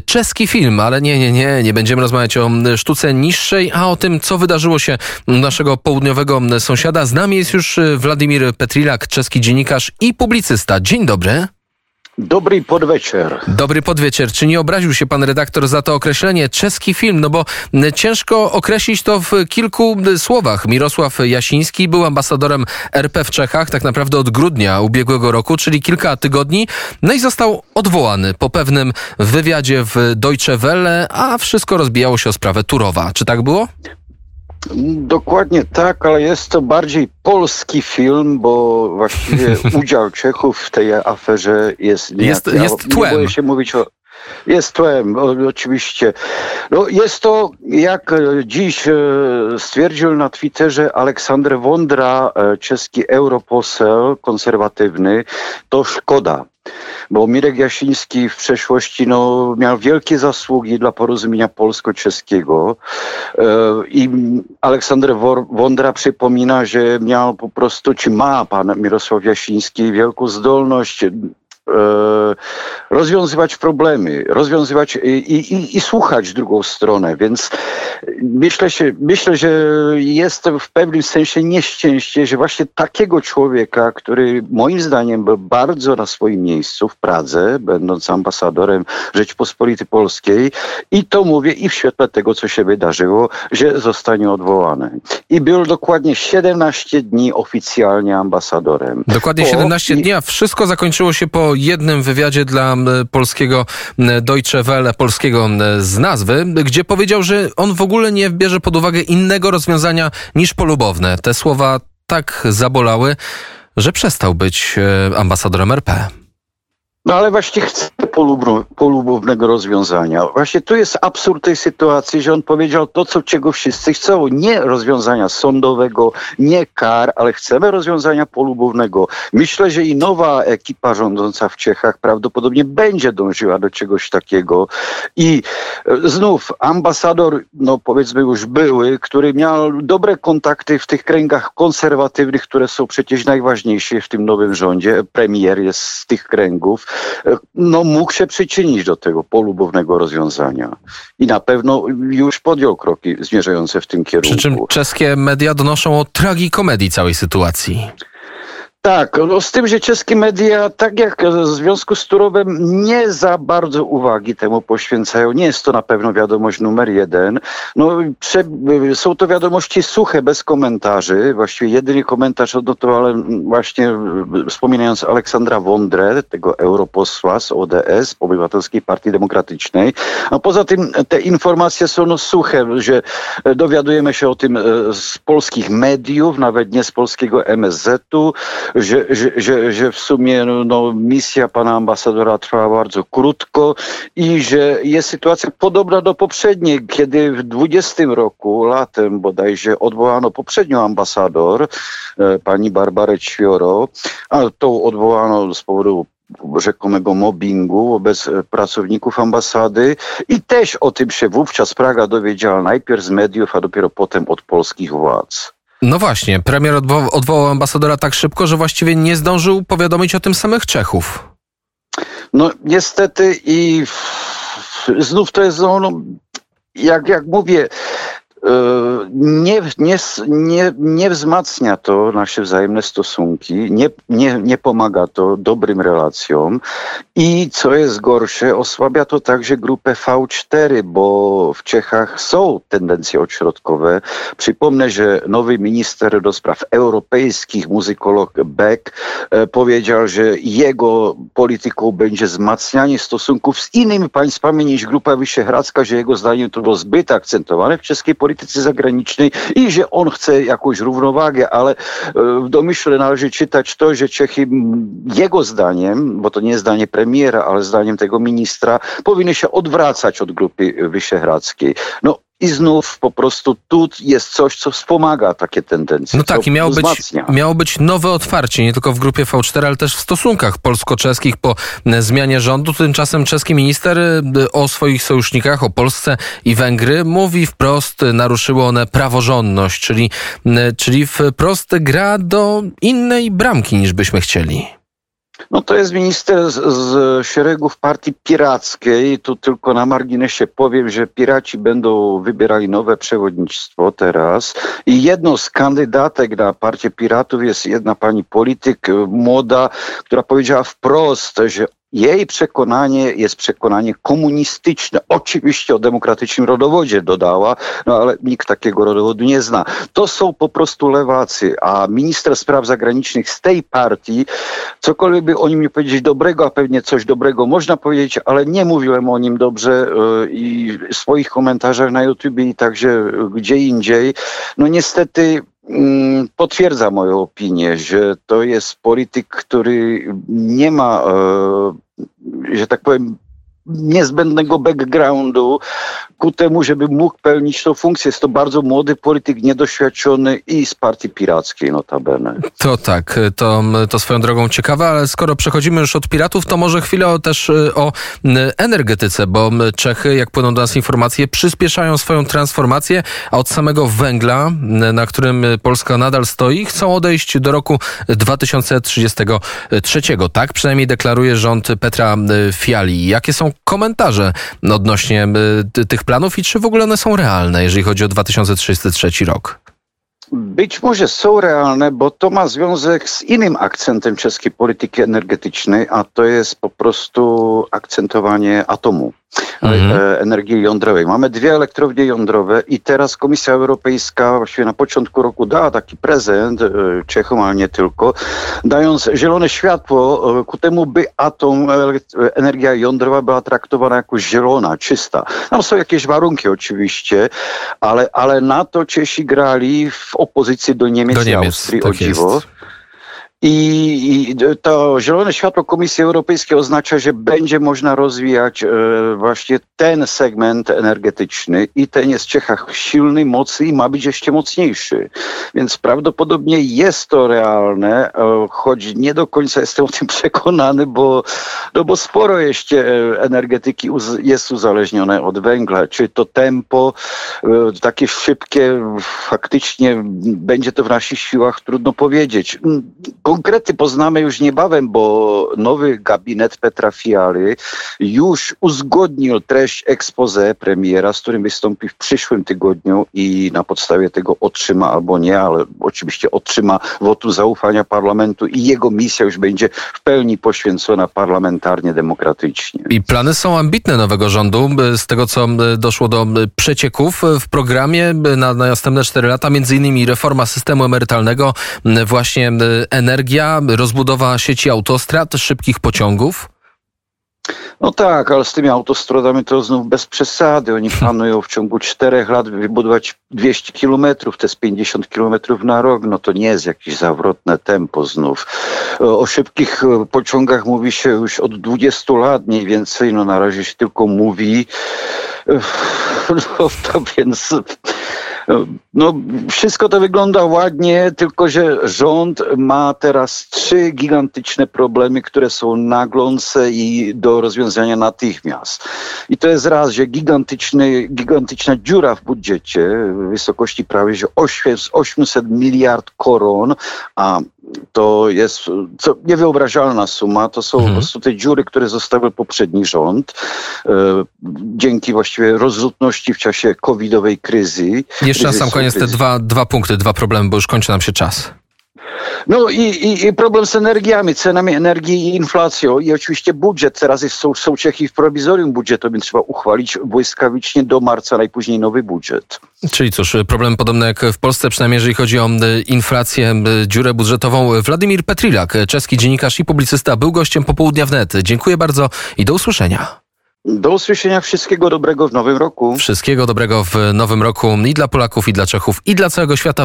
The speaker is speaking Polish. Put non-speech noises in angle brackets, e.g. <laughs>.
czeski film, ale nie, nie, nie, nie będziemy rozmawiać o sztuce niższej, a o tym, co wydarzyło się naszego południowego sąsiada. Z nami jest już Władimir Petrilak, czeski dziennikarz i publicysta. Dzień dobry. Dobry podwieczór. Dobry podwieczór. Czy nie obraził się pan redaktor za to określenie czeski film? No bo ciężko określić to w kilku słowach. Mirosław Jasiński był ambasadorem RP w Czechach tak naprawdę od grudnia ubiegłego roku, czyli kilka tygodni. No i został odwołany po pewnym wywiadzie w Deutsche Welle, a wszystko rozbijało się o sprawę Turowa. Czy tak było? Dokładnie tak, ale jest to bardziej polski film, bo właściwie <laughs> udział Czechów w tej aferze jest... Jest, ja, jest tłem. Nie boję się mówić o... Jest tłem, oczywiście. No, jest to, jak dziś e, stwierdził na Twitterze Aleksander Wondra, e, czeski europoseł konserwatywny, to szkoda bo Mirek Jasiński w przeszłości no, miał wielkie zasługi dla porozumienia polsko-czeskiego. E, i Aleksander Wondra przypomina, że miał po prostu, czy ma pan Mirosław Jasiński wielką zdolność rozwiązywać problemy, rozwiązywać i, i, i, słuchać drugą stronę, więc myślę, się, myślę, że jest w pewnym sensie nieszczęście, że właśnie takiego człowieka, który moim zdaniem był bardzo na swoim miejscu w Pradze, będąc ambasadorem Rzeczpospolitej Polskiej i to mówię i w świetle tego, co się wydarzyło, że zostanie odwołany. I był dokładnie 17 dni oficjalnie ambasadorem. Dokładnie 17 dni, a wszystko zakończyło się po jednym wywiadzie dla polskiego Deutsche Welle, polskiego z nazwy, gdzie powiedział, że on w ogóle nie bierze pod uwagę innego rozwiązania niż polubowne. Te słowa tak zabolały, że przestał być e, ambasadorem RP. No ale właśnie polubownego rozwiązania. Właśnie tu jest absurd tej sytuacji, że on powiedział to, co czego wszyscy chcą. Nie rozwiązania sądowego, nie kar, ale chcemy rozwiązania polubownego. Myślę, że i nowa ekipa rządząca w Czechach prawdopodobnie będzie dążyła do czegoś takiego. I e, znów ambasador, no powiedzmy już były, który miał dobre kontakty w tych kręgach konserwatywnych, które są przecież najważniejsze w tym nowym rządzie. Premier jest z tych kręgów no, mógł się przyczynić do tego polubownego rozwiązania. I na pewno już podjął kroki zmierzające w tym kierunku. Przy czym czeskie media donoszą o tragikomedii całej sytuacji. Tak, no z tym, że czeskie media, tak jak w związku z Turowem, nie za bardzo uwagi temu poświęcają. Nie jest to na pewno wiadomość numer jeden. No, prze, są to wiadomości suche, bez komentarzy. Właściwie jedyny komentarz odnotowałem właśnie wspominając Aleksandra Wondrę, tego europosła z ODS, Obywatelskiej Partii Demokratycznej. A poza tym te informacje są no suche, że dowiadujemy się o tym e, z polskich mediów, nawet nie z polskiego MSZ-u, że, że, że, że w sumie no, no, misja pana ambasadora trwała bardzo krótko i że jest sytuacja podobna do poprzedniej, kiedy w 20 roku, latem bodajże, odwołano poprzednią ambasador, e, pani Barbarę Ćwioro, a tą odwołano z powodu rzekomego mobbingu wobec pracowników ambasady i też o tym się wówczas Praga dowiedziała najpierw z mediów, a dopiero potem od polskich władz. No właśnie, premier odwo odwołał ambasadora tak szybko, że właściwie nie zdążył powiadomić o tym samych Czechów. No niestety i znów to jest, no, no jak, jak mówię, nie, nie, nie, nie wzmacnia to nasze wzajemne stosunki, nie, nie, nie pomaga to dobrym relacjom i co jest gorsze, osłabia to także grupę V4, bo w Czechach są tendencje odśrodkowe. Przypomnę, że nowy minister do spraw europejskich, muzykolog Beck, e, powiedział, że jego polityką będzie wzmacnianie stosunków z innymi państwami niż Grupa Wyszehradzka, że jego zdaniem to było zbyt akcentowane w czeskiej polityce polityce zagranicznej i że on chce jakąś równowagę, ale e, w domyśle należy czytać to, że Czechy jego zdaniem, bo to nie zdanie premiera, ale zdaniem tego ministra, powinny się odwracać od Grupy Wyszehradzkiej. No i znów po prostu tu jest coś, co wspomaga takie tendencje. No tak, i miało być, miało być nowe otwarcie, nie tylko w grupie V4, ale też w stosunkach polsko-czeskich po e, zmianie rządu. Tymczasem czeski minister e, o swoich sojusznikach, o Polsce i Węgry mówi wprost, e, naruszyły one praworządność, czyli, czyli wprost gra do innej bramki niż byśmy chcieli. No to jest minister z, z szeregów partii pirackiej. Tu tylko na marginesie powiem, że piraci będą wybierali nowe przewodnictwo teraz. I jedną z kandydatek na partię piratów jest jedna pani polityk młoda, która powiedziała wprost, że jej przekonanie jest przekonanie komunistyczne. Oczywiście o demokratycznym rodowodzie dodała, no ale nikt takiego rodowodu nie zna. To są po prostu lewacy, a minister spraw zagranicznych z tej partii, cokolwiek by o nim nie powiedzieć dobrego, a pewnie coś dobrego można powiedzieć, ale nie mówiłem o nim dobrze yy, i w swoich komentarzach na YouTube i także gdzie indziej. No niestety Mm, potwierdza moją opinię, że to jest polityk, który nie ma, e, że tak powiem, niezbędnego backgroundu ku temu, żeby mógł pełnić tą funkcję. Jest to bardzo młody polityk, niedoświadczony i z partii pirackiej notabene. To tak, to, to swoją drogą ciekawe, ale skoro przechodzimy już od piratów, to może chwilę też y, o energetyce, bo Czechy, jak płyną do nas informacje, przyspieszają swoją transformację, a od samego węgla, na którym Polska nadal stoi, chcą odejść do roku 2033. Tak przynajmniej deklaruje rząd Petra Fiali. Jakie są komentarze odnośnie y, tych planów i czy w ogóle one są realne, jeżeli chodzi o 2033 rok? Być może są realne, bo to ma związek z innym akcentem czeskiej polityki energetycznej, a to jest po prostu akcentowanie atomu mhm. E, energii jądrowej. Mamy dwie elektrownie jądrowe i teraz Komisja Europejska właściwie na początku roku dała taki prezent e, Czechom, ale nie tylko, dając zielone światło e, ku temu, by atom, energia jądrowa była traktowana jako zielona, czysta. Tam są jakieś warunki oczywiście, ale, ale na to Czesi grali w opozycji do Niemiec, do Niemiec i Austrii, tak o dziwo. Jest. I, to zielone światło Komisji Europejskiej oznacza, że będzie można rozwijać e, właśnie ten segment energetyczny i ten jest w Czechach silny, mocny i ma być jeszcze mocniejszy. Więc prawdopodobnie jest to realne, e, choć nie do końca jestem o tym <laughs> przekonany, bo, no bo sporo jeszcze e, energetyki jest uzależnione od węgla. Czy to tempo takie szybkie faktycznie będzie to w naszych siłach, trudno powiedzieć Konkrety poznamy już niebawem, bo nowy gabinet Petra Fialy już uzgodnił treść expose premiera, z którym wystąpi w przyszłym tygodniu i na podstawie tego otrzyma albo nie, ale oczywiście otrzyma wotu zaufania parlamentu i jego misja już będzie w pełni poświęcona parlamentarnie, demokratycznie. I plany są ambitne nowego rządu. Z tego, co doszło do przecieków w programie na, na następne 4 lata, między innymi reforma systemu emerytalnego, właśnie energii, energia, rozbudowa sieci autostrad, szybkich pociągów? No tak, ale z tymi autostradami to znów bez przesady. Oni <laughs> planują w ciągu czterech lat wybudować 200 kilometrów, to jest 50 kilometrów na rok. No to nie jest jakieś zawrotne tempo znów. O szybkich pociągach mówi się już od 20 lat mniej więcej. No na razie się tylko mówi. <laughs> No to więc no, wszystko to wygląda ładnie, tylko że rząd ma teraz trzy gigantyczne problemy, które są naglące i do rozwiązania natychmiast. I to jest raz, że gigantyczny, gigantyczna dziura w budżecie w wysokości prawie że 800 miliard koron, a to jest co, niewyobrażalna suma. To są mhm. po prostu te dziury, które zostały poprzedni rząd e, dzięki właściwie rozrzutności w czasie covidowej kryzy. Jeszcze na sam koniec te dwa, dwa punkty, dwa problemy, bo już kończy nam się czas. No i, i, i, problem z energiami, cenami energii i inflacją i oczywiście budżet. Teraz jest, są, są Czechy w prowizorium budżetowym, trzeba uchwalić błyskawicznie do marca najpóźniej nowy budżet. Czyli cóż, problem podobny jak w Polsce, przynajmniej jeżeli chodzi o inflację, dziurę budżetową. Władimir Petrilak, czeski dziennikarz i publicysta, był gościem popołudnia wnet. Dziękuję bardzo i do usłyszenia. Do usłyszenia. Wszystkiego dobrego w nowym roku. Wszystkiego dobrego w nowym roku i dla Polaków, i dla Czechów, i dla całego świata.